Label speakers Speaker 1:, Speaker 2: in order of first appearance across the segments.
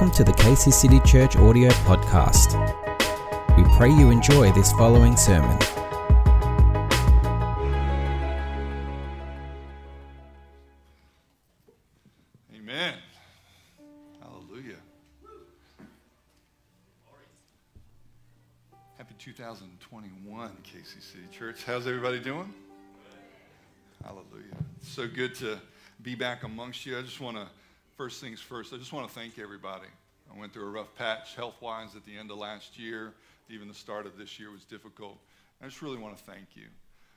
Speaker 1: Welcome to the Casey City Church audio podcast. We pray you enjoy this following sermon.
Speaker 2: Amen. Hallelujah. Happy 2021, Casey City Church. How's everybody doing? Hallelujah. So good to be back amongst you. I just want to, first things first, I just want to thank everybody. I went through a rough patch health wise at the end of last year. Even the start of this year was difficult. I just really want to thank you.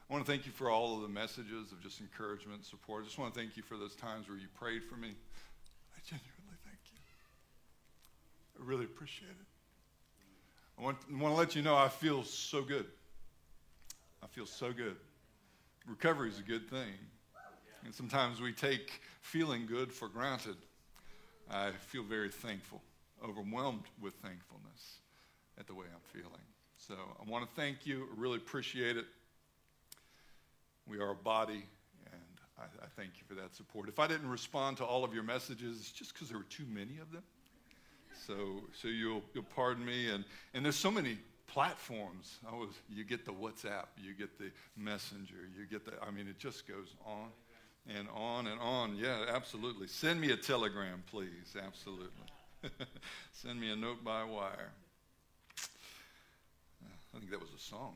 Speaker 2: I want to thank you for all of the messages of just encouragement support. I just want to thank you for those times where you prayed for me. I genuinely thank you. I really appreciate it. I want, I want to let you know I feel so good. I feel so good. Recovery is a good thing. And sometimes we take feeling good for granted. I feel very thankful, overwhelmed with thankfulness at the way I'm feeling. So I want to thank you. I really appreciate it. We are a body, and I, I thank you for that support. If I didn't respond to all of your messages, it's just because there were too many of them. So, so you'll, you'll pardon me. And, and there's so many platforms. I was, you get the WhatsApp, you get the Messenger, you get the, I mean, it just goes on and on and on. Yeah, absolutely. Send me a telegram, please. Absolutely. Send me a note by wire. I think that was a song.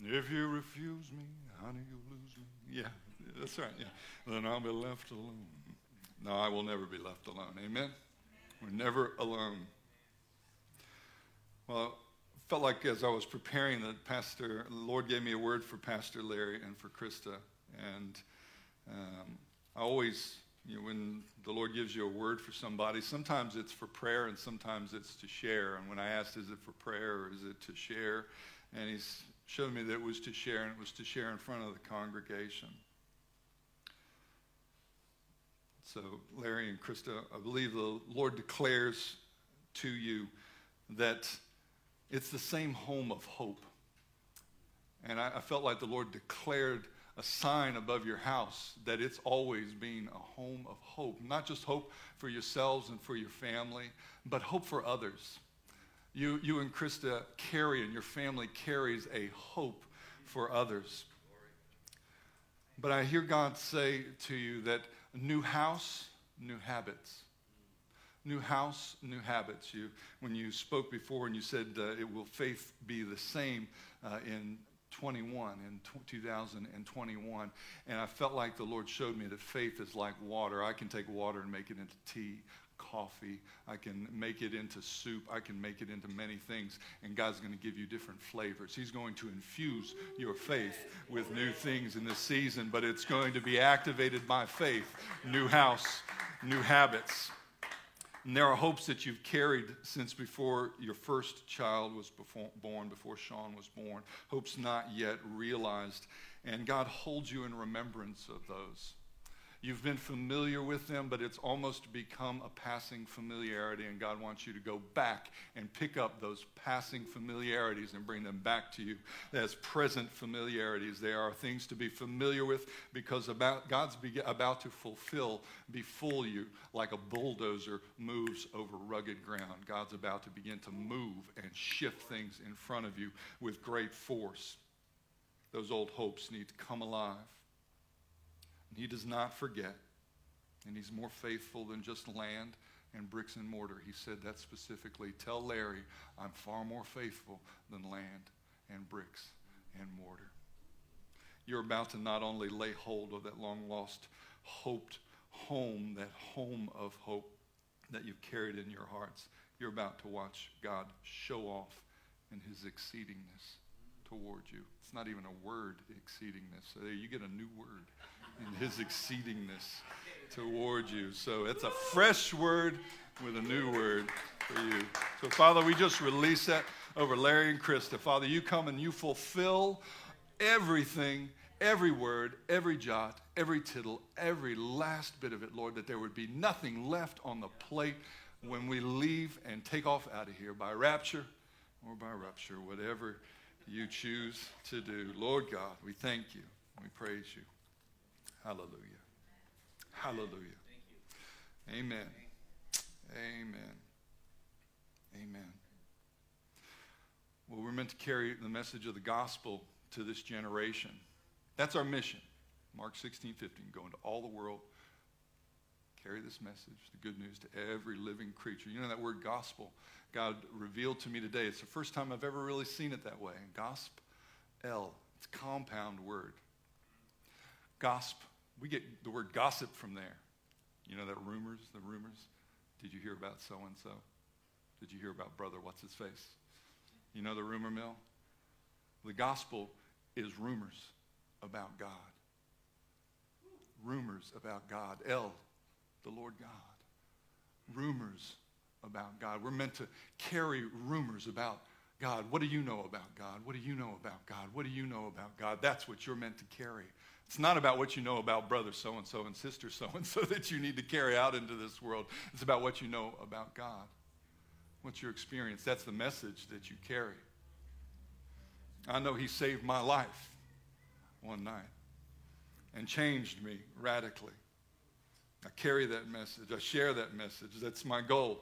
Speaker 2: If you refuse me, honey, you'll lose me. Yeah, that's right. Yeah. Then I'll be left alone. No, I will never be left alone. Amen? We're never alone. Well, felt like as I was preparing that Pastor, the Lord gave me a word for Pastor Larry and for Krista. And um, I always, you know, when the Lord gives you a word for somebody, sometimes it's for prayer and sometimes it's to share. And when I asked, is it for prayer or is it to share? And he's showed me that it was to share, and it was to share in front of the congregation. So, Larry and Krista, I believe the Lord declares to you that it's the same home of hope. And I, I, felt like the Lord declared a sign above your house that it's always been a home of hope. Not just hope for yourselves and for your family, but hope for others. You, you and Krista carry, and your family carries a hope for others. But I hear God say to you that new house, new habits. New house, new habits. You, when you spoke before and you said, uh, it will faith be the same uh, in 21, in 2021. And I felt like the Lord showed me that faith is like water. I can take water and make it into tea coffee. I can make it into soup. I can make it into many things. And God's going to give you different flavors. He's going to infuse your faith with new things in this season, but it's going to be activated by faith. New house, new habits. And there are hopes that you've carried since before your first child was before, born, before Sean was born. Hopes not yet realized. And God holds you in remembrance of those. You've been familiar with them, but it's almost become a passing familiarity, and God wants you to go back and pick up those passing familiarities and bring them back to you as present familiarities. They are things to be familiar with because about, God's be, about to fulfill before you like a bulldozer moves over rugged ground. God's about to begin to move and shift things in front of you with great force. Those old hopes need to come alive. He does not forget. And he's more faithful than just land and bricks and mortar. He said that specifically. Tell Larry, I'm far more faithful than land and bricks and mortar. You're about to not only lay hold of that long lost, hoped home, that home of hope that you've carried in your hearts. You're about to watch God show off in his exceedingness toward you. It's not even a word, exceedingness. So there you get a new word in his exceedingness toward you. So it's a fresh word with a new word for you. So, Father, we just release that over Larry and Krista. Father, you come and you fulfill everything, every word, every jot, every tittle, every last bit of it, Lord, that there would be nothing left on the plate when we leave and take off out of here by rapture or by rupture, whatever you choose to do. Lord God, we thank you. We praise you. Hallelujah. Hallelujah. Amen. Amen. Amen. Well, we're meant to carry the message of the gospel to this generation. That's our mission. Mark 16, 15, go into all the world, carry this message, the good news to every living creature. You know that word gospel God revealed to me today. It's the first time I've ever really seen it that way. Gosp, L. It's a compound word. Gosp, we get the word gossip from there. You know that rumors, the rumors. Did you hear about so and so? Did you hear about brother what's his face? You know the rumor mill? The gospel is rumors about God. Rumors about God. El, the Lord God. Rumors about God. We're meant to carry rumors about God. What do you know about God? What do you know about God? What do you know about God? That's what you're meant to carry. It's not about what you know about brother so and so and sister so and so that you need to carry out into this world. It's about what you know about God. What's your experience? That's the message that you carry. I know He saved my life one night and changed me radically. I carry that message. I share that message. That's my goal.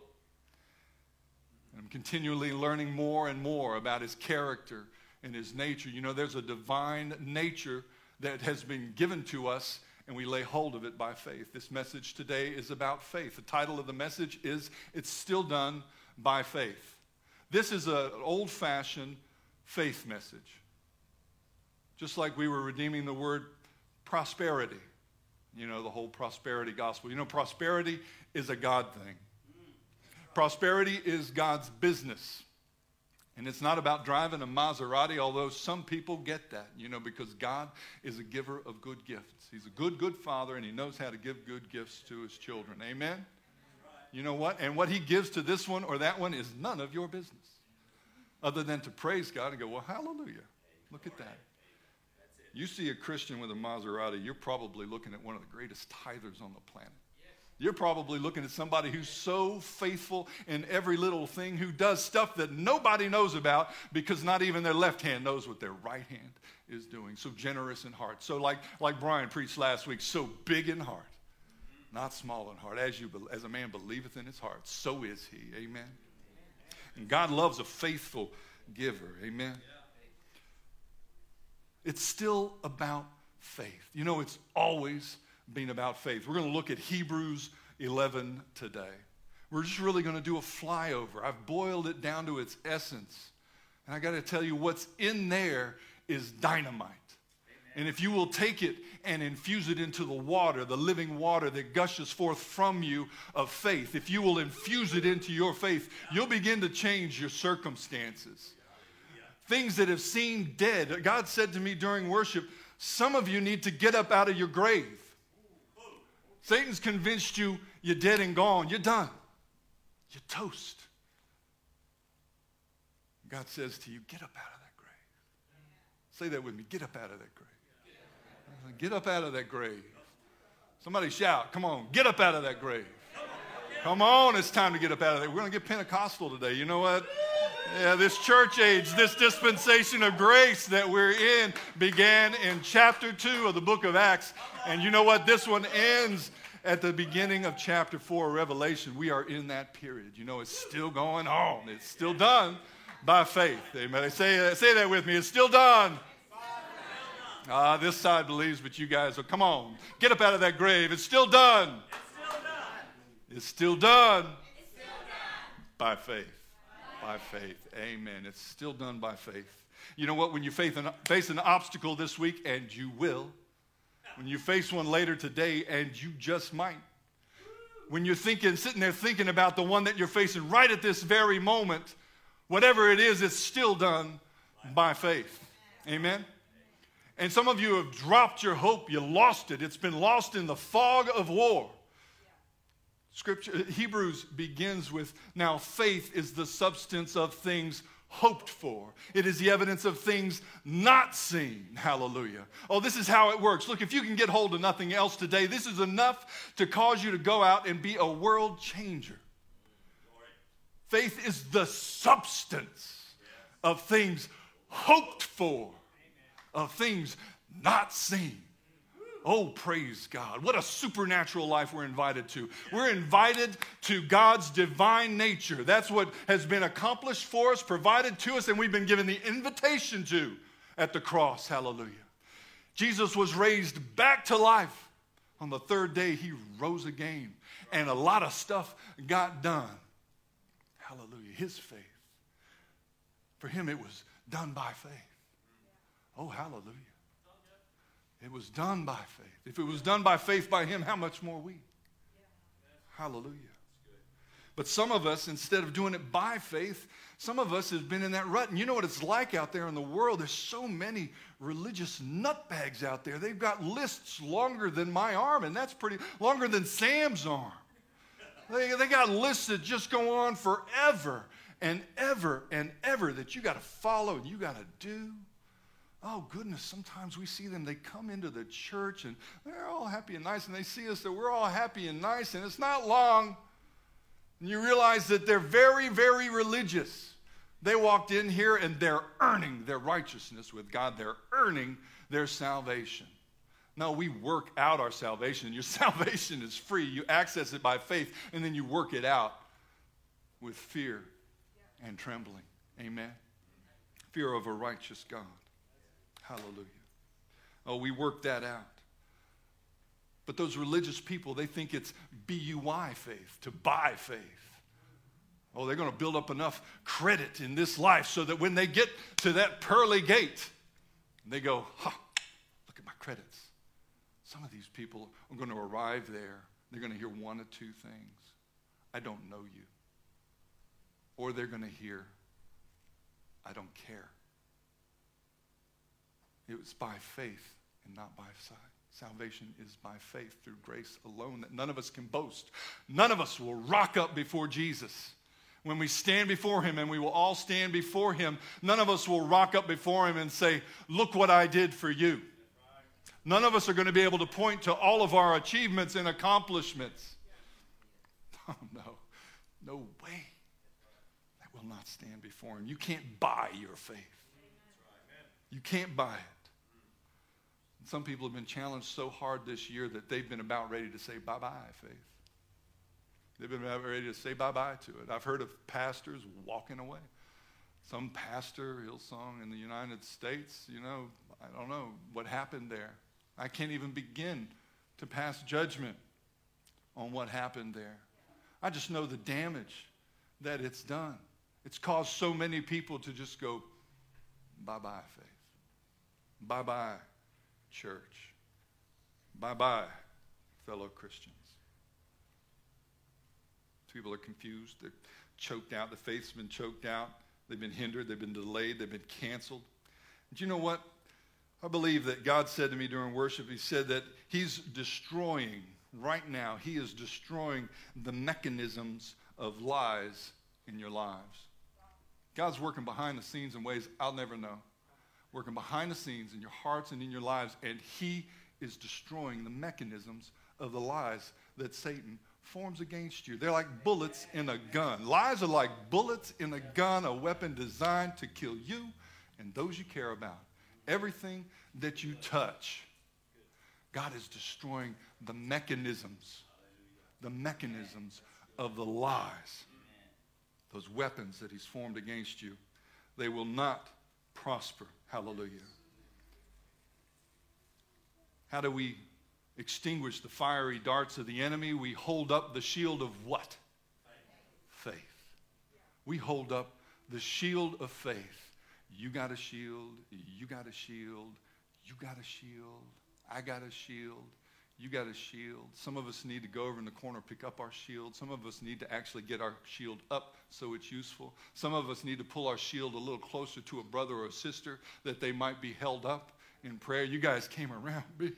Speaker 2: I'm continually learning more and more about his character and his nature. You know, there's a divine nature that has been given to us, and we lay hold of it by faith. This message today is about faith. The title of the message is It's Still Done by Faith. This is an old fashioned faith message. Just like we were redeeming the word prosperity, you know, the whole prosperity gospel. You know, prosperity is a God thing. Prosperity is God's business. And it's not about driving a Maserati, although some people get that, you know, because God is a giver of good gifts. He's a good, good father, and He knows how to give good gifts to His children. Amen? You know what? And what He gives to this one or that one is none of your business, other than to praise God and go, well, hallelujah. Look at that. You see a Christian with a Maserati, you're probably looking at one of the greatest tithers on the planet. You're probably looking at somebody who's so faithful in every little thing, who does stuff that nobody knows about because not even their left hand knows what their right hand is doing. So generous in heart. So, like, like Brian preached last week, so big in heart, not small in heart. As, you, as a man believeth in his heart, so is he. Amen. And God loves a faithful giver. Amen. It's still about faith. You know, it's always being about faith. We're going to look at Hebrews 11 today. We're just really going to do a flyover. I've boiled it down to its essence. And I got to tell you, what's in there is dynamite. And if you will take it and infuse it into the water, the living water that gushes forth from you of faith, if you will infuse it into your faith, you'll begin to change your circumstances. Things that have seemed dead. God said to me during worship, some of you need to get up out of your grave. Satan's convinced you you're dead and gone. You're done. You're toast. God says to you, get up out of that grave. Say that with me. Get up out of that grave. Get up out of that grave. Somebody shout, come on, get up out of that grave. Come on, it's time to get up out of there. We're going to get Pentecostal today. You know what? Yeah, this church age, this dispensation of grace that we're in began in chapter 2 of the book of Acts. And you know what? This one ends at the beginning of chapter 4 of Revelation. We are in that period. You know, it's still going on, it's still done by faith. Amen. Say, say that with me. It's still done. Ah, uh, this side believes, but you guys are, come on, get up out of that grave. It's still done. It's still done. It's still done, it's still done. by faith by faith. Amen. It's still done by faith. You know what? When you face an obstacle this week, and you will, when you face one later today, and you just might, when you're thinking, sitting there thinking about the one that you're facing right at this very moment, whatever it is, it's still done by faith. Amen. And some of you have dropped your hope, you lost it. It's been lost in the fog of war. Scripture, Hebrews begins with now faith is the substance of things hoped for. It is the evidence of things not seen. Hallelujah. Oh, this is how it works. Look, if you can get hold of nothing else today, this is enough to cause you to go out and be a world changer. Faith is the substance of things hoped for, of things not seen. Oh, praise God. What a supernatural life we're invited to. We're invited to God's divine nature. That's what has been accomplished for us, provided to us, and we've been given the invitation to at the cross. Hallelujah. Jesus was raised back to life. On the third day, he rose again, and a lot of stuff got done. Hallelujah. His faith. For him, it was done by faith. Oh, hallelujah. It was done by faith. If it was done by faith by him, how much more we? Hallelujah. But some of us, instead of doing it by faith, some of us have been in that rut. And you know what it's like out there in the world? There's so many religious nutbags out there. They've got lists longer than my arm, and that's pretty longer than Sam's arm. They, they got lists that just go on forever and ever and ever that you got to follow and you got to do. Oh, goodness, sometimes we see them, they come into the church and they're all happy and nice, and they see us that we're all happy and nice, and it's not long. And you realize that they're very, very religious. They walked in here and they're earning their righteousness with God, they're earning their salvation. No, we work out our salvation. Your salvation is free. You access it by faith, and then you work it out with fear and trembling. Amen. Fear of a righteous God. Hallelujah. Oh, we work that out. But those religious people, they think it's B U Y faith, to buy faith. Oh, they're going to build up enough credit in this life so that when they get to that pearly gate, they go, huh, look at my credits. Some of these people are going to arrive there. They're going to hear one of two things I don't know you. Or they're going to hear, I don't care. It was by faith and not by sight. Salvation is by faith through grace alone that none of us can boast. None of us will rock up before Jesus. When we stand before him, and we will all stand before him, none of us will rock up before him and say, Look what I did for you. None of us are going to be able to point to all of our achievements and accomplishments. Oh, no. No way. That will not stand before him. You can't buy your faith. You can't buy it. Some people have been challenged so hard this year that they've been about ready to say bye bye, faith. They've been about ready to say bye bye to it. I've heard of pastors walking away. Some pastor, Hillsong in the United States, you know, I don't know what happened there. I can't even begin to pass judgment on what happened there. I just know the damage that it's done. It's caused so many people to just go, bye bye, faith. Bye bye, church. Bye bye, fellow Christians. People are confused. They're choked out. The faith's been choked out. They've been hindered. They've been delayed. They've been canceled. Do you know what? I believe that God said to me during worship, He said that He's destroying, right now, He is destroying the mechanisms of lies in your lives. God's working behind the scenes in ways I'll never know working behind the scenes in your hearts and in your lives, and He is destroying the mechanisms of the lies that Satan forms against you. They're like bullets in a gun. Lies are like bullets in a gun, a weapon designed to kill you and those you care about. Everything that you touch, God is destroying the mechanisms, the mechanisms of the lies, those weapons that He's formed against you. They will not prosper. Hallelujah. How do we extinguish the fiery darts of the enemy? We hold up the shield of what? Faith. We hold up the shield of faith. You got a shield. You got a shield. You got a shield. I got a shield. You got a shield. Some of us need to go over in the corner, pick up our shield. Some of us need to actually get our shield up so it's useful. Some of us need to pull our shield a little closer to a brother or a sister that they might be held up in prayer. You guys came around me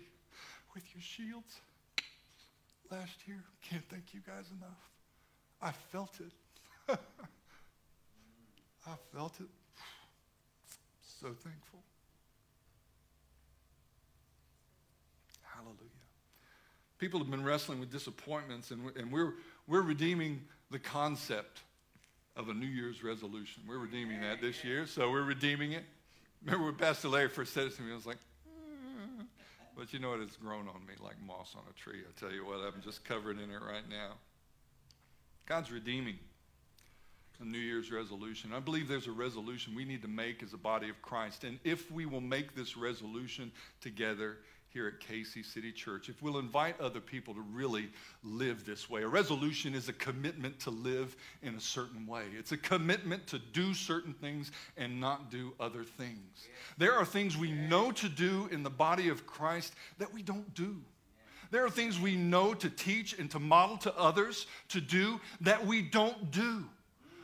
Speaker 2: with your shields last year. Can't thank you guys enough. I felt it. I felt it. So thankful. Hallelujah. People have been wrestling with disappointments, and, and we're, we're redeeming the concept of a New Year's resolution. We're redeeming that this year, so we're redeeming it. Remember when Pastor Larry first said it to me, I was like, mm. but you know what? It's grown on me like moss on a tree. I tell you what, I'm just covered in it right now. God's redeeming a New Year's resolution. I believe there's a resolution we need to make as a body of Christ. And if we will make this resolution together here at Casey City Church, if we'll invite other people to really live this way, a resolution is a commitment to live in a certain way. It's a commitment to do certain things and not do other things. There are things we know to do in the body of Christ that we don't do. There are things we know to teach and to model to others to do that we don't do.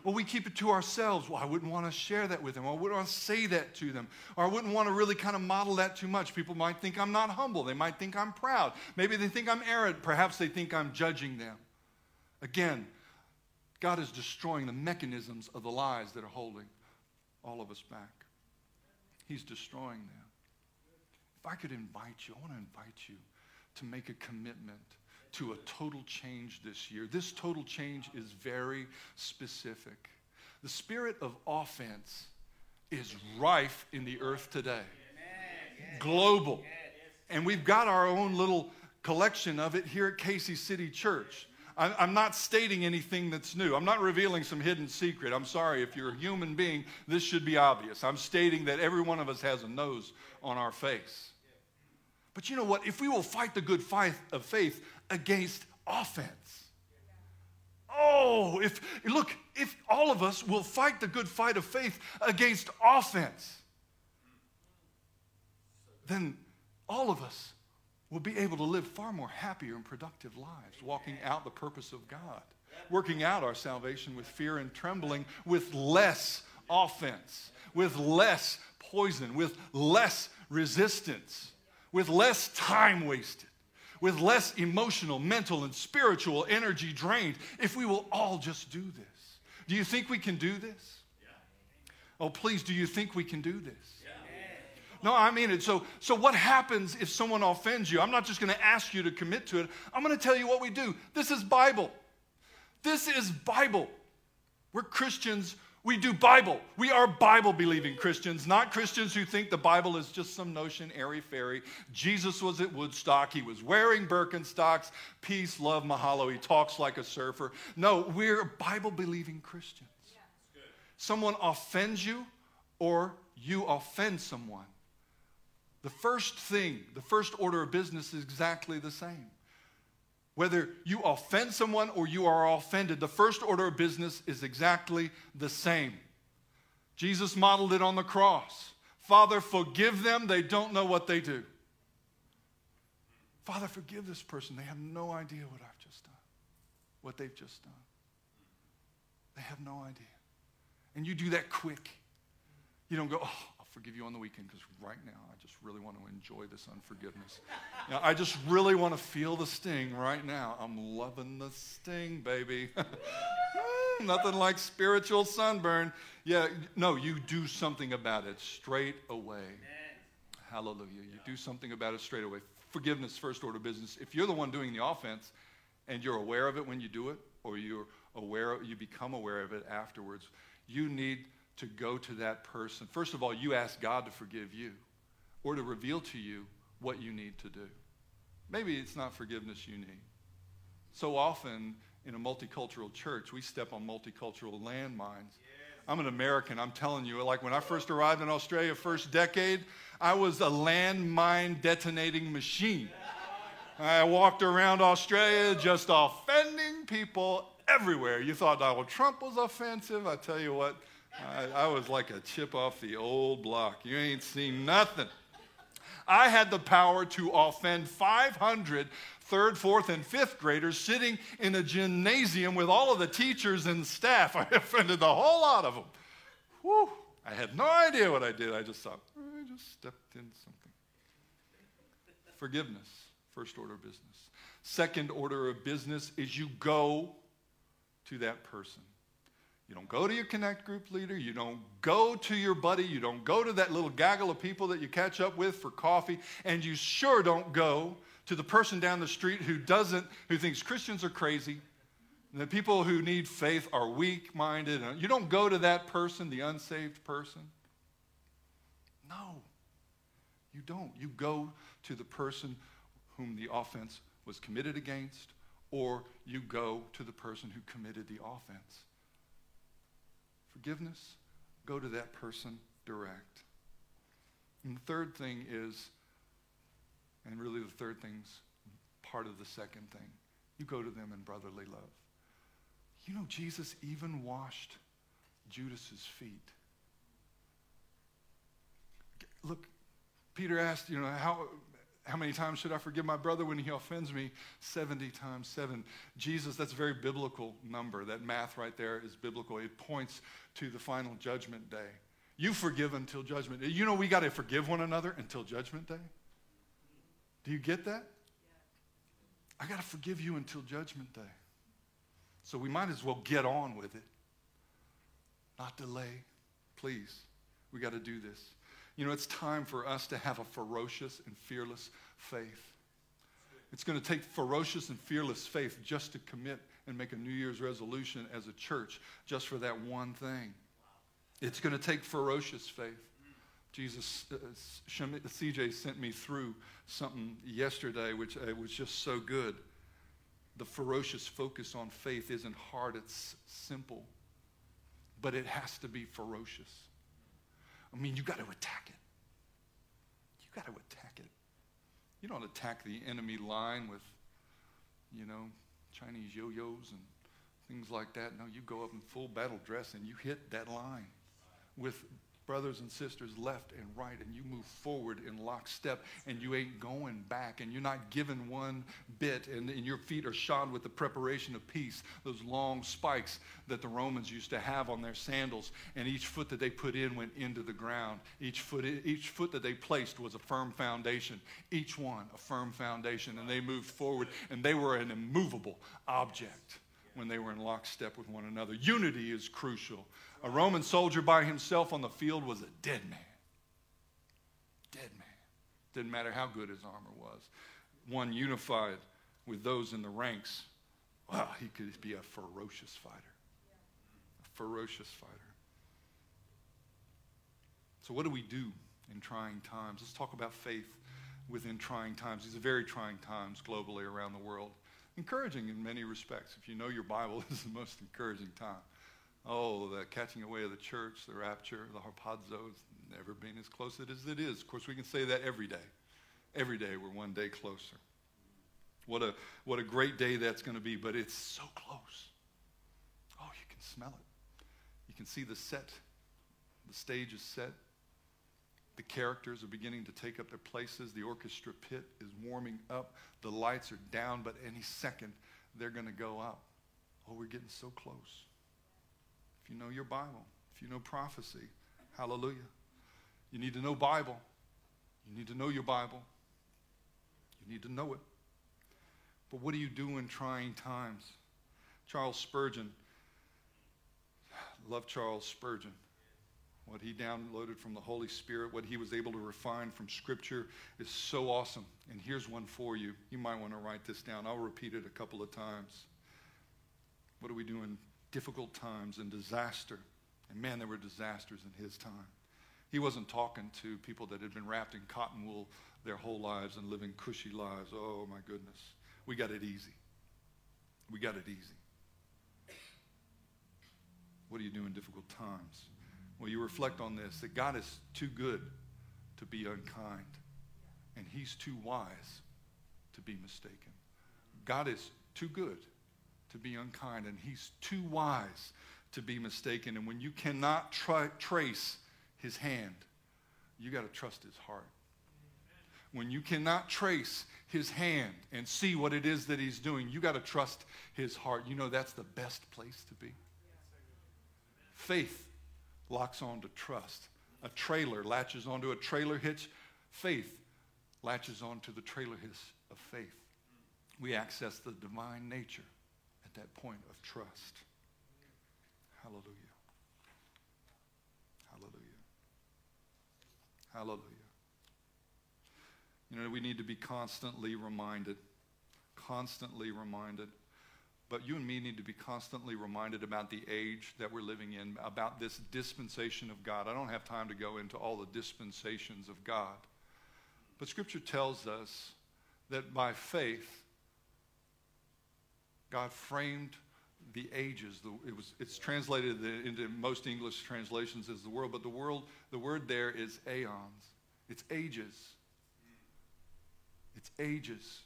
Speaker 2: Well, we keep it to ourselves. Well, I wouldn't want to share that with them. I wouldn't want to say that to them. Or I wouldn't want to really kind of model that too much. People might think I'm not humble. They might think I'm proud. Maybe they think I'm arrogant. Perhaps they think I'm judging them. Again, God is destroying the mechanisms of the lies that are holding all of us back. He's destroying them. If I could invite you, I want to invite you to make a commitment to a total change this year. This total change is very specific. The spirit of offense is rife in the earth today, global. And we've got our own little collection of it here at Casey City Church. I'm not stating anything that's new. I'm not revealing some hidden secret. I'm sorry, if you're a human being, this should be obvious. I'm stating that every one of us has a nose on our face. But you know what? If we will fight the good fight of faith, against offense. Oh, if look, if all of us will fight the good fight of faith against offense, then all of us will be able to live far more happier and productive lives, walking out the purpose of God, working out our salvation with fear and trembling, with less offense, with less poison, with less resistance, with less time wasted with less emotional, mental, and spiritual energy drained if we will all just do this. Do you think we can do this? Oh, please, do you think we can do this? No, I mean it. So, so what happens if someone offends you? I'm not just going to ask you to commit to it. I'm going to tell you what we do. This is Bible. This is Bible. We're Christians we do Bible. We are Bible believing Christians, not Christians who think the Bible is just some notion, airy fairy. Jesus was at Woodstock. He was wearing Birkenstocks. Peace, love, mahalo. He talks like a surfer. No, we're Bible believing Christians. Yeah. Someone offends you or you offend someone. The first thing, the first order of business is exactly the same. Whether you offend someone or you are offended, the first order of business is exactly the same. Jesus modeled it on the cross. Father, forgive them. They don't know what they do. Father, forgive this person. They have no idea what I've just done, what they've just done. They have no idea. And you do that quick. You don't go, oh, forgive you on the weekend because right now I just really want to enjoy this unforgiveness. know, I just really want to feel the sting right now. I'm loving the sting, baby. Nothing like spiritual sunburn. Yeah, no, you do something about it straight away. Amen. Hallelujah. You do something about it straight away. Forgiveness, first order business. If you're the one doing the offense and you're aware of it when you do it, or you're aware, you become aware of it afterwards, you need to go to that person. First of all, you ask God to forgive you or to reveal to you what you need to do. Maybe it's not forgiveness you need. So often in a multicultural church, we step on multicultural landmines. I'm an American, I'm telling you. Like when I first arrived in Australia, first decade, I was a landmine detonating machine. I walked around Australia just offending people everywhere. You thought Donald Trump was offensive. I tell you what, I, I was like a chip off the old block. You ain't seen nothing. I had the power to offend 500 third, fourth, and fifth graders sitting in a gymnasium with all of the teachers and staff. I offended the whole lot of them. Whew. I had no idea what I did. I just thought, oh, I just stepped in something. Forgiveness, first order of business. Second order of business is you go to that person. You don't go to your connect group leader. You don't go to your buddy. You don't go to that little gaggle of people that you catch up with for coffee. And you sure don't go to the person down the street who doesn't, who thinks Christians are crazy. And the people who need faith are weak minded. Uh, you don't go to that person, the unsaved person. No. You don't. You go to the person whom the offense was committed against, or you go to the person who committed the offense. Forgiveness, go to that person direct. And the third thing is, and really the third thing's part of the second thing, you go to them in brotherly love. You know, Jesus even washed Judas's feet. Look, Peter asked, you know, how, how many times should I forgive my brother when he offends me? 70 times 7. Jesus, that's a very biblical number. That math right there is biblical. It points to the final judgment day. You forgive until judgment. You know we got to forgive one another until judgment day? Do you get that? I got to forgive you until judgment day. So we might as well get on with it. Not delay. Please. We got to do this. You know, it's time for us to have a ferocious and fearless faith. It's going to take ferocious and fearless faith just to commit and make a New Year's resolution as a church just for that one thing. It's going to take ferocious faith. Jesus, uh, CJ sent me through something yesterday which uh, was just so good. The ferocious focus on faith isn't hard, it's simple, but it has to be ferocious. I mean, you got to attack it. You got to attack it. You don't attack the enemy line with, you know, Chinese yo yos and things like that. No, you go up in full battle dress and you hit that line with brothers and sisters left and right, and you move forward in lockstep, and you ain't going back, and you're not given one bit, and, and, your feet are shod with the preparation of peace, those long spikes that the Romans used to have on their sandals, and each foot that they put in went into the ground. Each foot, each foot that they placed was a firm foundation, each one a firm foundation, and they moved forward, and they were an immovable object when they were in lockstep with one another. Unity is crucial. A Roman soldier by himself on the field was a dead man. Dead man. Didn't matter how good his armor was. One unified with those in the ranks, well, he could be a ferocious fighter. A ferocious fighter. So, what do we do in trying times? Let's talk about faith within trying times. These are very trying times globally around the world. Encouraging in many respects. If you know your Bible, this is the most encouraging time. Oh, the catching away of the church, the rapture, the harpazo, it's never been as close as it is. Of course, we can say that every day. Every day we're one day closer. What a, what a great day that's going to be, but it's so close. Oh, you can smell it. You can see the set. The stage is set. The characters are beginning to take up their places. The orchestra pit is warming up. The lights are down, but any second they're going to go up. Oh, we're getting so close if you know your Bible, if you know prophecy, hallelujah. You need to know Bible. You need to know your Bible. You need to know it. But what do you do in trying times? Charles Spurgeon, love Charles Spurgeon. What he downloaded from the Holy Spirit, what he was able to refine from Scripture is so awesome. And here's one for you. You might want to write this down. I'll repeat it a couple of times. What do we do in difficult times and disaster. And man, there were disasters in his time. He wasn't talking to people that had been wrapped in cotton wool their whole lives and living cushy lives. Oh, my goodness. We got it easy. We got it easy. What do you do in difficult times? Well, you reflect on this that God is too good to be unkind, and He's too wise to be mistaken. God is too good to be unkind, and he's too wise to be mistaken. And when you cannot trace his hand, you got to trust his heart. When you cannot trace his hand and see what it is that he's doing, you got to trust his heart. You know that's the best place to be. Faith locks on to trust. A trailer latches onto a trailer hitch. Faith latches onto the trailer hitch of faith. We access the divine nature that point of trust. Hallelujah. Hallelujah. Hallelujah. You know, we need to be constantly reminded, constantly reminded. But you and me need to be constantly reminded about the age that we're living in, about this dispensation of God. I don't have time to go into all the dispensations of God. But Scripture tells us that by faith, God framed the ages. The, it was, it's translated into most English translations as the world, but the world, the word there is aeons. It's ages. It's ages.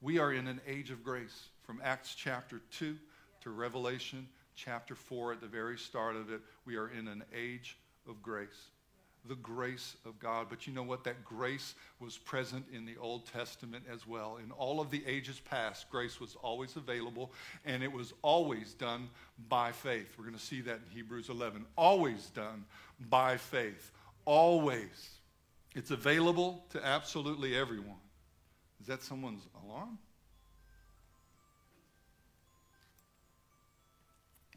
Speaker 2: We are in an age of grace from Acts chapter 2 to Revelation chapter 4 at the very start of it. We are in an age of grace the grace of God. But you know what? That grace was present in the Old Testament as well. In all of the ages past, grace was always available, and it was always done by faith. We're going to see that in Hebrews 11. Always done by faith. Always. It's available to absolutely everyone. Is that someone's alarm?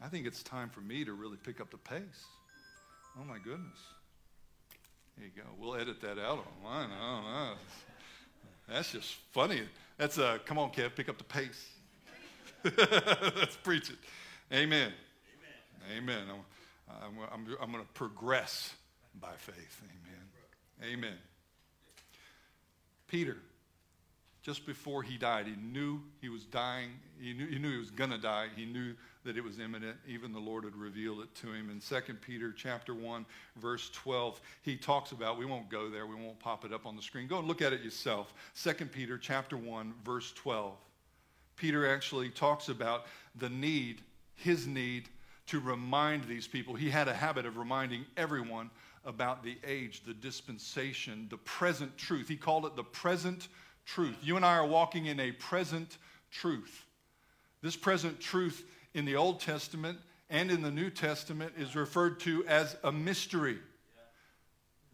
Speaker 2: I think it's time for me to really pick up the pace. Oh my goodness. There you go. We'll edit that out online. I don't know. That's just funny. That's a, come on, Kev, pick up the pace. Let's preach it. Amen. Amen. Amen. I'm, I'm, I'm going to progress by faith. Amen. Amen. Peter, just before he died, he knew he was dying. He knew he, knew he was going to die. He knew that it was imminent. Even the Lord had revealed it to him. In 2 Peter chapter 1, verse 12, he talks about, we won't go there, we won't pop it up on the screen. Go and look at it yourself. 2 Peter chapter 1, verse 12. Peter actually talks about the need, his need to remind these people. He had a habit of reminding everyone about the age, the dispensation, the present truth. He called it the present truth. You and I are walking in a present truth. This present truth in the Old Testament and in the New Testament is referred to as a mystery.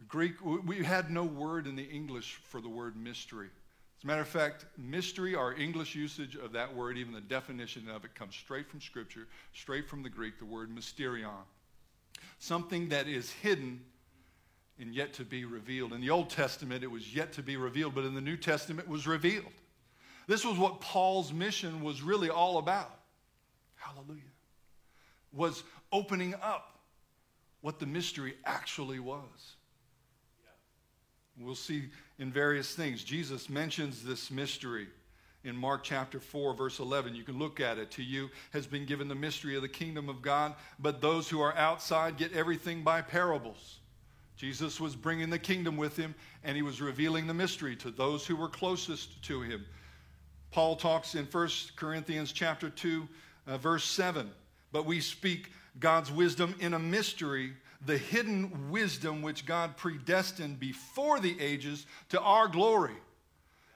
Speaker 2: Greek, we had no word in the English for the word mystery. As a matter of fact, mystery, our English usage of that word, even the definition of it, comes straight from Scripture, straight from the Greek, the word mysterion. Something that is hidden and yet to be revealed. In the Old Testament, it was yet to be revealed, but in the New Testament, it was revealed. This was what Paul's mission was really all about. Hallelujah. Was opening up what the mystery actually was. We'll see in various things. Jesus mentions this mystery in Mark chapter 4, verse 11. You can look at it. To you has been given the mystery of the kingdom of God, but those who are outside get everything by parables. Jesus was bringing the kingdom with him, and he was revealing the mystery to those who were closest to him. Paul talks in 1 Corinthians chapter 2, uh, verse 7. But we speak God's wisdom in a mystery, the hidden wisdom which God predestined before the ages to our glory.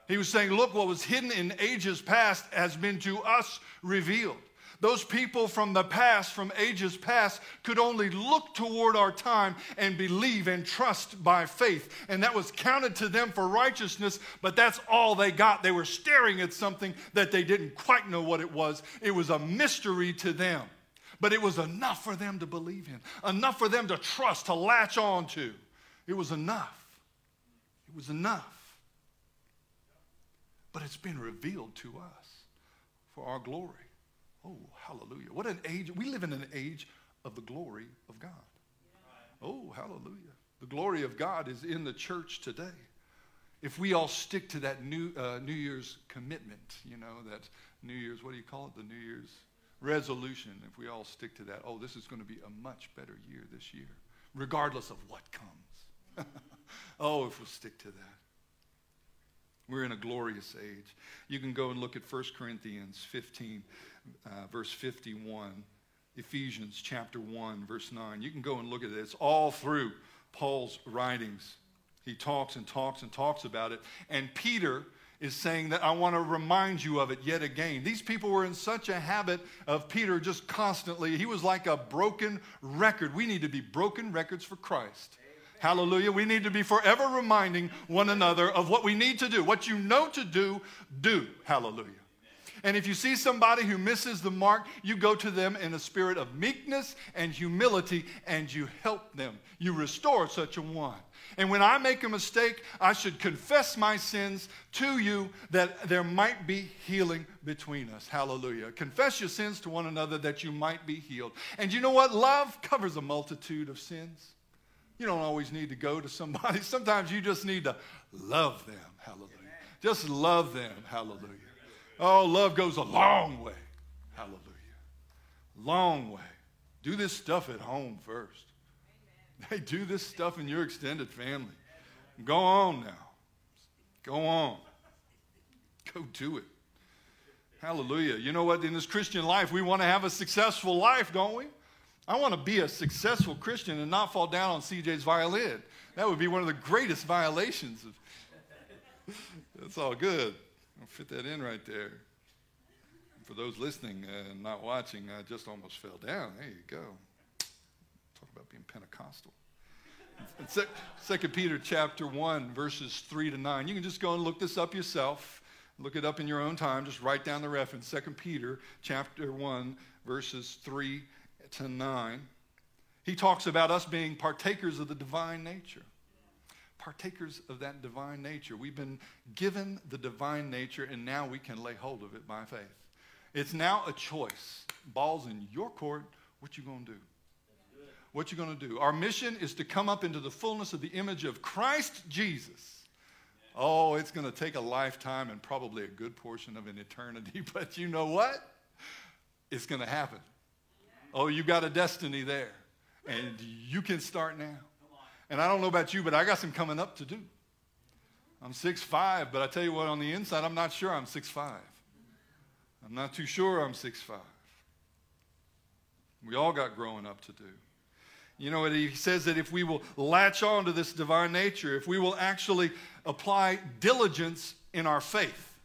Speaker 2: He was saying, Look, what was hidden in ages past has been to us revealed. Those people from the past, from ages past, could only look toward our time and believe and trust by faith. And that was counted to them for righteousness, but that's all they got. They were staring at something that they didn't quite know what it was. It was a mystery to them, but it was enough for them to believe in, enough for them to trust, to latch on to. It was enough. It was enough. But it's been revealed to us for our glory. Oh, hallelujah. What an age. We live in an age of the glory of God. Oh, hallelujah. The glory of God is in the church today. If we all stick to that new, uh, new Year's commitment, you know, that New Year's, what do you call it? The New Year's resolution. If we all stick to that, oh, this is going to be a much better year this year, regardless of what comes. oh, if we'll stick to that. We're in a glorious age. You can go and look at 1 Corinthians 15 uh, verse 51, Ephesians chapter 1, verse 9. You can go and look at it. It's all through Paul's writings. He talks and talks and talks about it. And Peter is saying that I want to remind you of it yet again. These people were in such a habit of Peter just constantly. He was like a broken record. We need to be broken records for Christ. Hallelujah. We need to be forever reminding one another of what we need to do. What you know to do, do. Hallelujah. And if you see somebody who misses the mark, you go to them in a spirit of meekness and humility and you help them. You restore such a one. And when I make a mistake, I should confess my sins to you that there might be healing between us. Hallelujah. Confess your sins to one another that you might be healed. And you know what? Love covers a multitude of sins. You don't always need to go to somebody. Sometimes you just need to love them. Hallelujah. Just love them. Hallelujah. Oh, love goes a long way. Hallelujah. Long way. Do this stuff at home first. Hey, do this stuff in your extended family. Go on now. Go on. Go do it. Hallelujah. You know what? In this Christian life, we want to have a successful life, don't we? I want to be a successful Christian and not fall down on CJ's violin. That would be one of the greatest violations. Of... That's all good. I'll fit that in right there. For those listening and not watching, I just almost fell down. There you go. Talk about being Pentecostal. Second Peter chapter 1, verses 3 to 9. You can just go and look this up yourself. Look it up in your own time. Just write down the reference. 2 Peter chapter 1, verses 3 to 9. He talks about us being partakers of the divine nature. Partakers of that divine nature. We've been given the divine nature, and now we can lay hold of it by faith. It's now a choice. Ball's in your court. What you gonna do? What you gonna do? Our mission is to come up into the fullness of the image of Christ Jesus Oh, it's to take a lifetime and probably a good portion of an eternity, but you know what? It's to happen. Oh, you got a destiny there, and you can start now. And I don't know about you, but I got some coming up to do. I'm six five, but I tell you what, on the inside, I'm not sure I'm six five. I'm not too sure I'm six five. We all got growing up to do. You know, he says that if we will latch on to this divine nature, if we will actually apply diligence in our faith,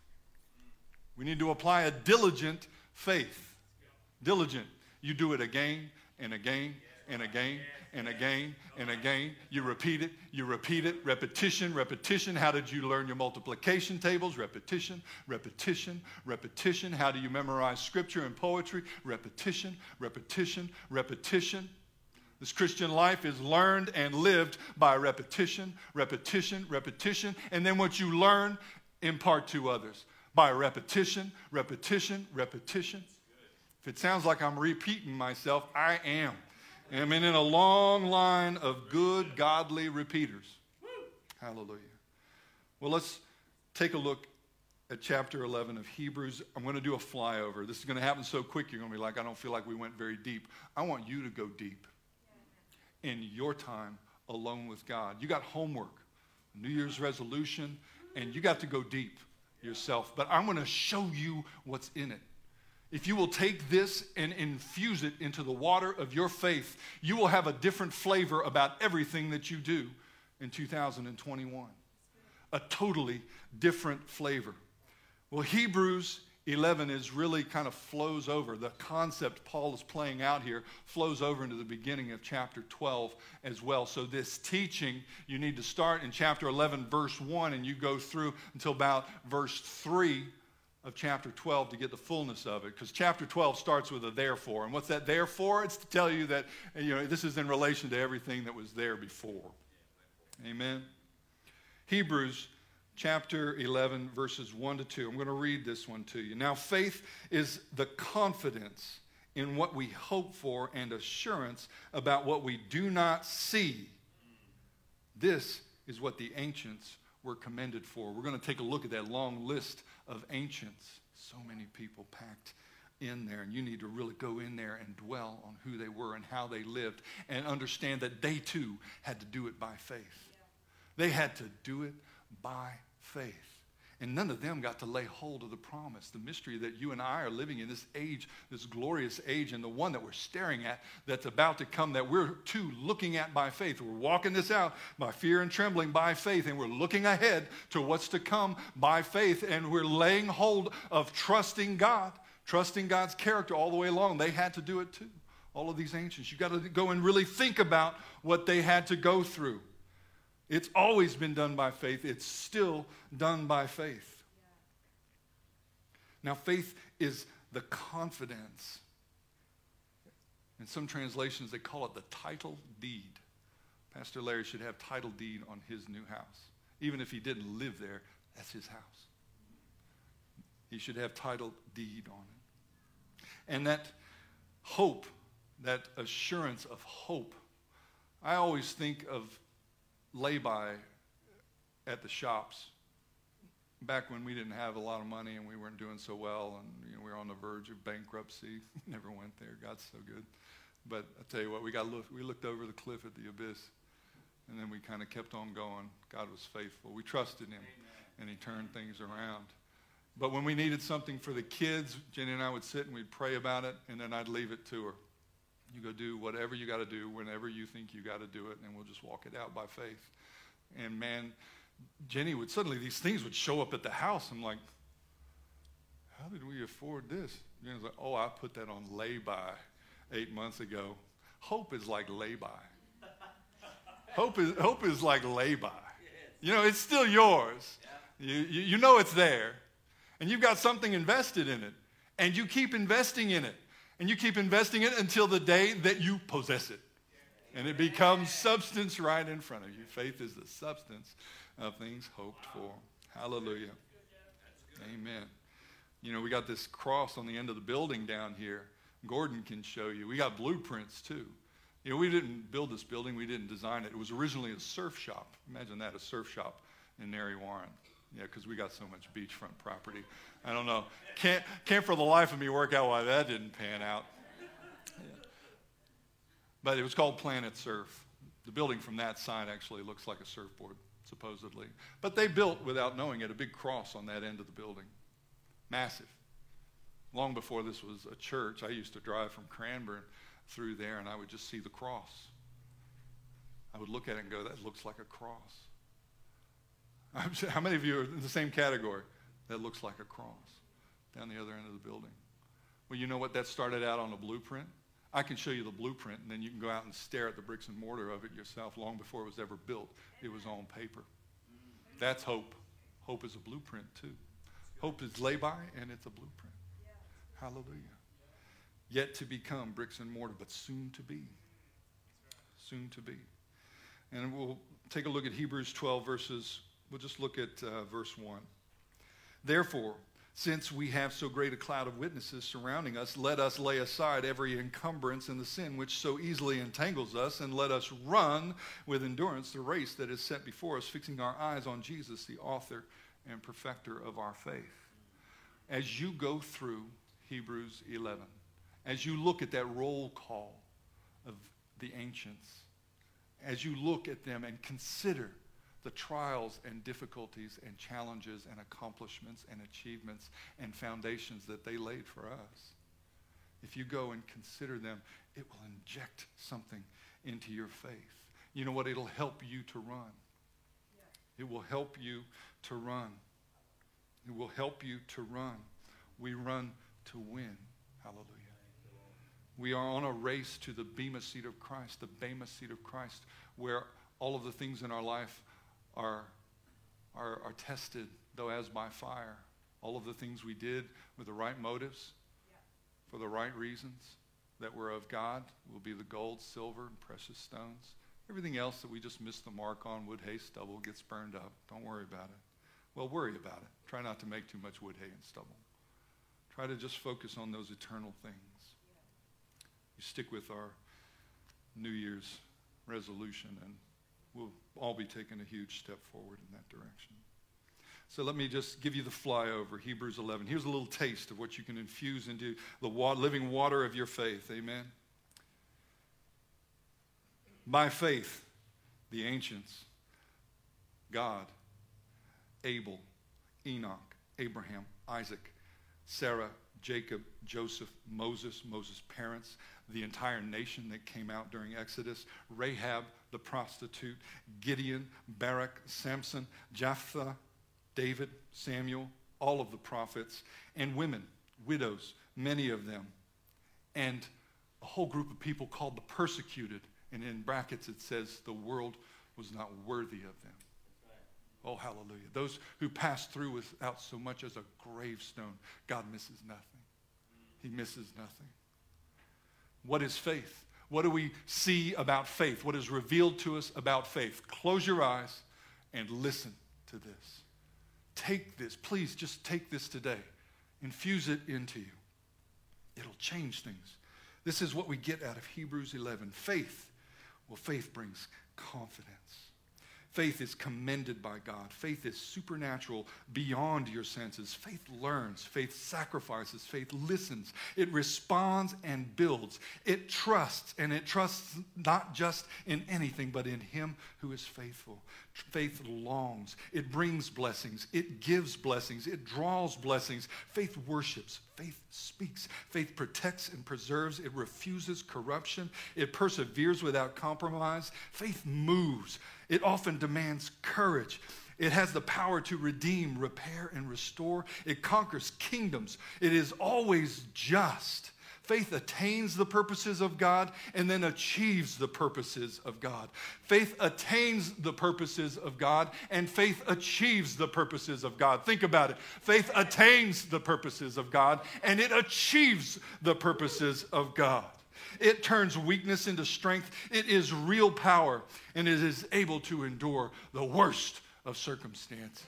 Speaker 2: we need to apply a diligent faith. Diligent. You do it again and again and again and again and again. You repeat it, you repeat it, repetition, repetition. How did you learn your multiplication tables? Repetition, repetition, repetition. How do you memorize scripture and poetry? Repetition, repetition, repetition. This Christian life is learned and lived by repetition, repetition, repetition, and then what you learn, impart to others by repetition, repetition, repetition. If it sounds like I'm repeating myself, I am. I'm in a long line of good, godly repeaters. Hallelujah. Well, let's take a look at chapter 11 of Hebrews. I'm going to do a flyover. This is going to happen so quick, you're going to be like, I don't feel like we went very deep. I want you to go deep in your time alone with God. You got homework, New Year's resolution, and you got to go deep yourself. But I'm going to show you what's in it. If you will take this and infuse it into the water of your faith, you will have a different flavor about everything that you do in 2021. A totally different flavor. Well, Hebrews 11 is really kind of flows over. The concept Paul is playing out here flows over into the beginning of chapter 12 as well. So, this teaching, you need to start in chapter 11, verse 1, and you go through until about verse 3 of chapter 12 to get the fullness of it. Because chapter 12 starts with a therefore. And what's that therefore? It's to tell you that you know, this is in relation to everything that was there before. Amen. Hebrews chapter 11, verses 1 to 2. I'm going to read this one to you. Now, faith is the confidence in what we hope for and assurance about what we do not see. This is what the ancients were commended for. We're going to take a look at that long list of ancients. So many people packed in there, and you need to really go in there and dwell on who they were and how they lived and understand that they too had to do it by faith. They had to do it by faith. And none of them got to lay hold of the promise, the mystery that you and I are living in this age, this glorious age, and the one that we're staring at that's about to come, that we're too looking at by faith. We're walking this out by fear and trembling by faith, and we're looking ahead to what's to come by faith, and we're laying hold of trusting God, trusting God's character all the way along. They had to do it too. All of these ancients. You got to go and really think about what they had to go through. It's always been done by faith, it's still done by faith. Now, faith is the confidence. In some translations, they call it the title deed. Pastor Larry should have title deed on his new house. Even if he didn't live there, that's his house. He should have title deed on it. And that hope, that assurance of hope, I always think of lay-by at the shops back when we didn't have a lot of money and we weren't doing so well and you know, we were on the verge of bankruptcy. Never went there. God's so good. But I tell you what, we got look, we looked over the cliff at the abyss, and then we kind of kept on going. God was faithful. We trusted Him, Amen. and He turned things around. But when we needed something for the kids, Jenny and I would sit and we'd pray about it, and then I'd leave it to her. You go do whatever you got to do whenever you think you got to do it, and we'll just walk it out by faith. And man, Jenny would suddenly, these things would show up at the house. I'm like, how did we afford this? Jenny's like, oh, I put that on lay-by eight months ago. Hope is like lay-by. hope, is, hope is like lay-by. You know, it's still yours. You, you, you know it's there. And you've got something invested in it. And you keep investing in it. And you keep investing it until the day that you possess it. And it becomes substance right in front of you. Faith is the substance of things hoped for. Hallelujah. Amen. You know, we got this cross on the end of the building down here. Gordon can show you. We got blueprints too. You know, we didn't build this building, we didn't design it. It was originally a surf shop. Imagine that, a surf shop in Narre Warren. Yeah, because we got so much beachfront property. I don't know. Can't, can't for the life of me work out why that didn't pan out. But it was called Planet Surf. The building from that side actually looks like a surfboard, supposedly. But they built, without knowing it, a big cross on that end of the building. Massive. Long before this was a church, I used to drive from Cranbourne through there and I would just see the cross. I would look at it and go, that looks like a cross. How many of you are in the same category? That looks like a cross down the other end of the building. Well, you know what? That started out on a blueprint. I can show you the blueprint, and then you can go out and stare at the bricks and mortar of it yourself long before it was ever built. It was on paper. That's hope. Hope is a blueprint, too. Hope is lay by, and it's a blueprint. Hallelujah. Yet to become bricks and mortar, but soon to be. Soon to be. And we'll take a look at Hebrews 12, verses We'll just look at uh, verse 1. Therefore, since we have so great a cloud of witnesses surrounding us, let us lay aside every encumbrance and the sin which so easily entangles us, and let us run with endurance the race that is set before us, fixing our eyes on Jesus, the author and perfecter of our faith. As you go through Hebrews 11, as you look at that roll call of the ancients, as you look at them and consider the trials and difficulties and challenges and accomplishments and achievements and foundations that they laid for us. If you go and consider them, it will inject something into your faith. You know what? It'll help you to run. It will help you to run. It will help you to run. We run to win. Hallelujah. We are on a race to the Bema seat of Christ, the Bema seat of Christ, where all of the things in our life are, are, are tested, though as by fire. All of the things we did with the right motives, yeah. for the right reasons that were of God, will be the gold, silver, and precious stones. Everything else that we just missed the mark on, wood, hay, stubble, gets burned up. Don't worry about it. Well, worry about it. Try not to make too much wood, hay, and stubble. Try to just focus on those eternal things. You stick with our New Year's resolution and we'll all be taking a huge step forward in that direction. So let me just give you the flyover, Hebrews 11. Here's a little taste of what you can infuse into the living water of your faith. Amen. By faith, the ancients, God, Abel, Enoch, Abraham, Isaac, Sarah, Jacob, Joseph, Moses, Moses' parents, the entire nation that came out during Exodus, Rahab, the prostitute, Gideon, Barak, Samson, Jephthah, David, Samuel, all of the prophets, and women, widows, many of them, and a whole group of people called the persecuted. And in brackets it says the world was not worthy of them. Oh, hallelujah. Those who passed through without so much as a gravestone, God misses nothing. He misses nothing. What is faith? What do we see about faith? What is revealed to us about faith? Close your eyes and listen to this. Take this. Please just take this today. Infuse it into you. It'll change things. This is what we get out of Hebrews 11. Faith Well, faith brings confidence. Faith is commended by God. Faith is supernatural beyond your senses. Faith learns. Faith sacrifices. Faith listens. It responds and builds. It trusts, and it trusts not just in anything, but in Him who is faithful. Faith longs. It brings blessings. It gives blessings. It draws blessings. Faith worships. Faith speaks. Faith protects and preserves. It refuses corruption. It perseveres without compromise. Faith moves. It often demands courage. It has the power to redeem, repair, and restore. It conquers kingdoms. It is always just. Faith attains the purposes of God and then achieves the purposes of God. Faith attains the purposes of God and faith achieves the purposes of God. Think about it. Faith attains the purposes of God and it achieves the purposes of God. It turns weakness into strength. It is real power, and it is able to endure the worst of circumstances.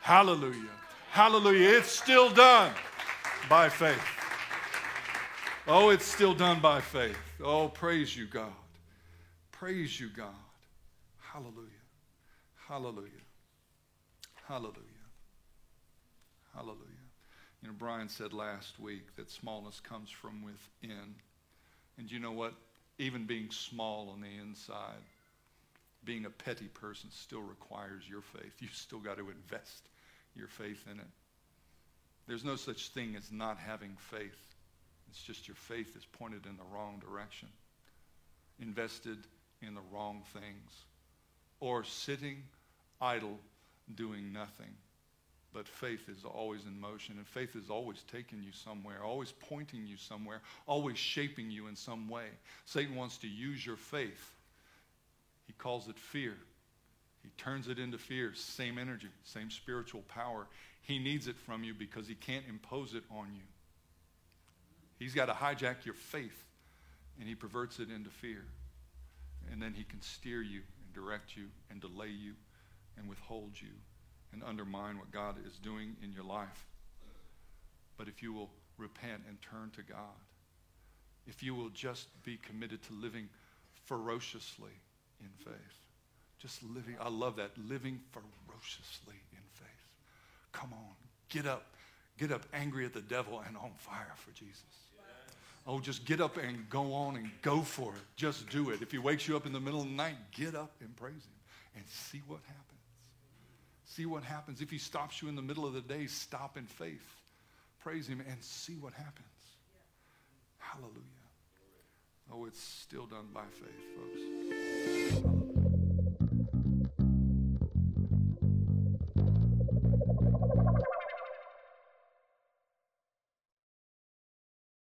Speaker 2: Hallelujah. Hallelujah. It's still done by faith. Oh, it's still done by faith. Oh, praise you, God. Praise you, God. Hallelujah. Hallelujah. Hallelujah. Hallelujah. You know, Brian said last week that smallness comes from within. And you know what? Even being small on the inside, being a petty person still requires your faith. You've still got to invest your faith in it. There's no such thing as not having faith. It's just your faith is pointed in the wrong direction, invested in the wrong things, or sitting idle doing nothing. But faith is always in motion, and faith is always taking you somewhere, always pointing you somewhere, always shaping you in some way. Satan wants to use your faith. He calls it fear. He turns it into fear, same energy, same spiritual power. He needs it from you because he can't impose it on you. He's got to hijack your faith, and he perverts it into fear. And then he can steer you and direct you and delay you and withhold you and undermine what God is doing in your life. But if you will repent and turn to God, if you will just be committed to living ferociously in faith, just living, I love that, living ferociously in faith. Come on, get up, get up angry at the devil and on fire for Jesus. Oh, just get up and go on and go for it. Just do it. If he wakes you up in the middle of the night, get up and praise him and see what happens. See what happens. If he stops you in the middle of the day, stop in faith. Praise him and see what happens. Hallelujah. Oh, it's still done by faith, folks.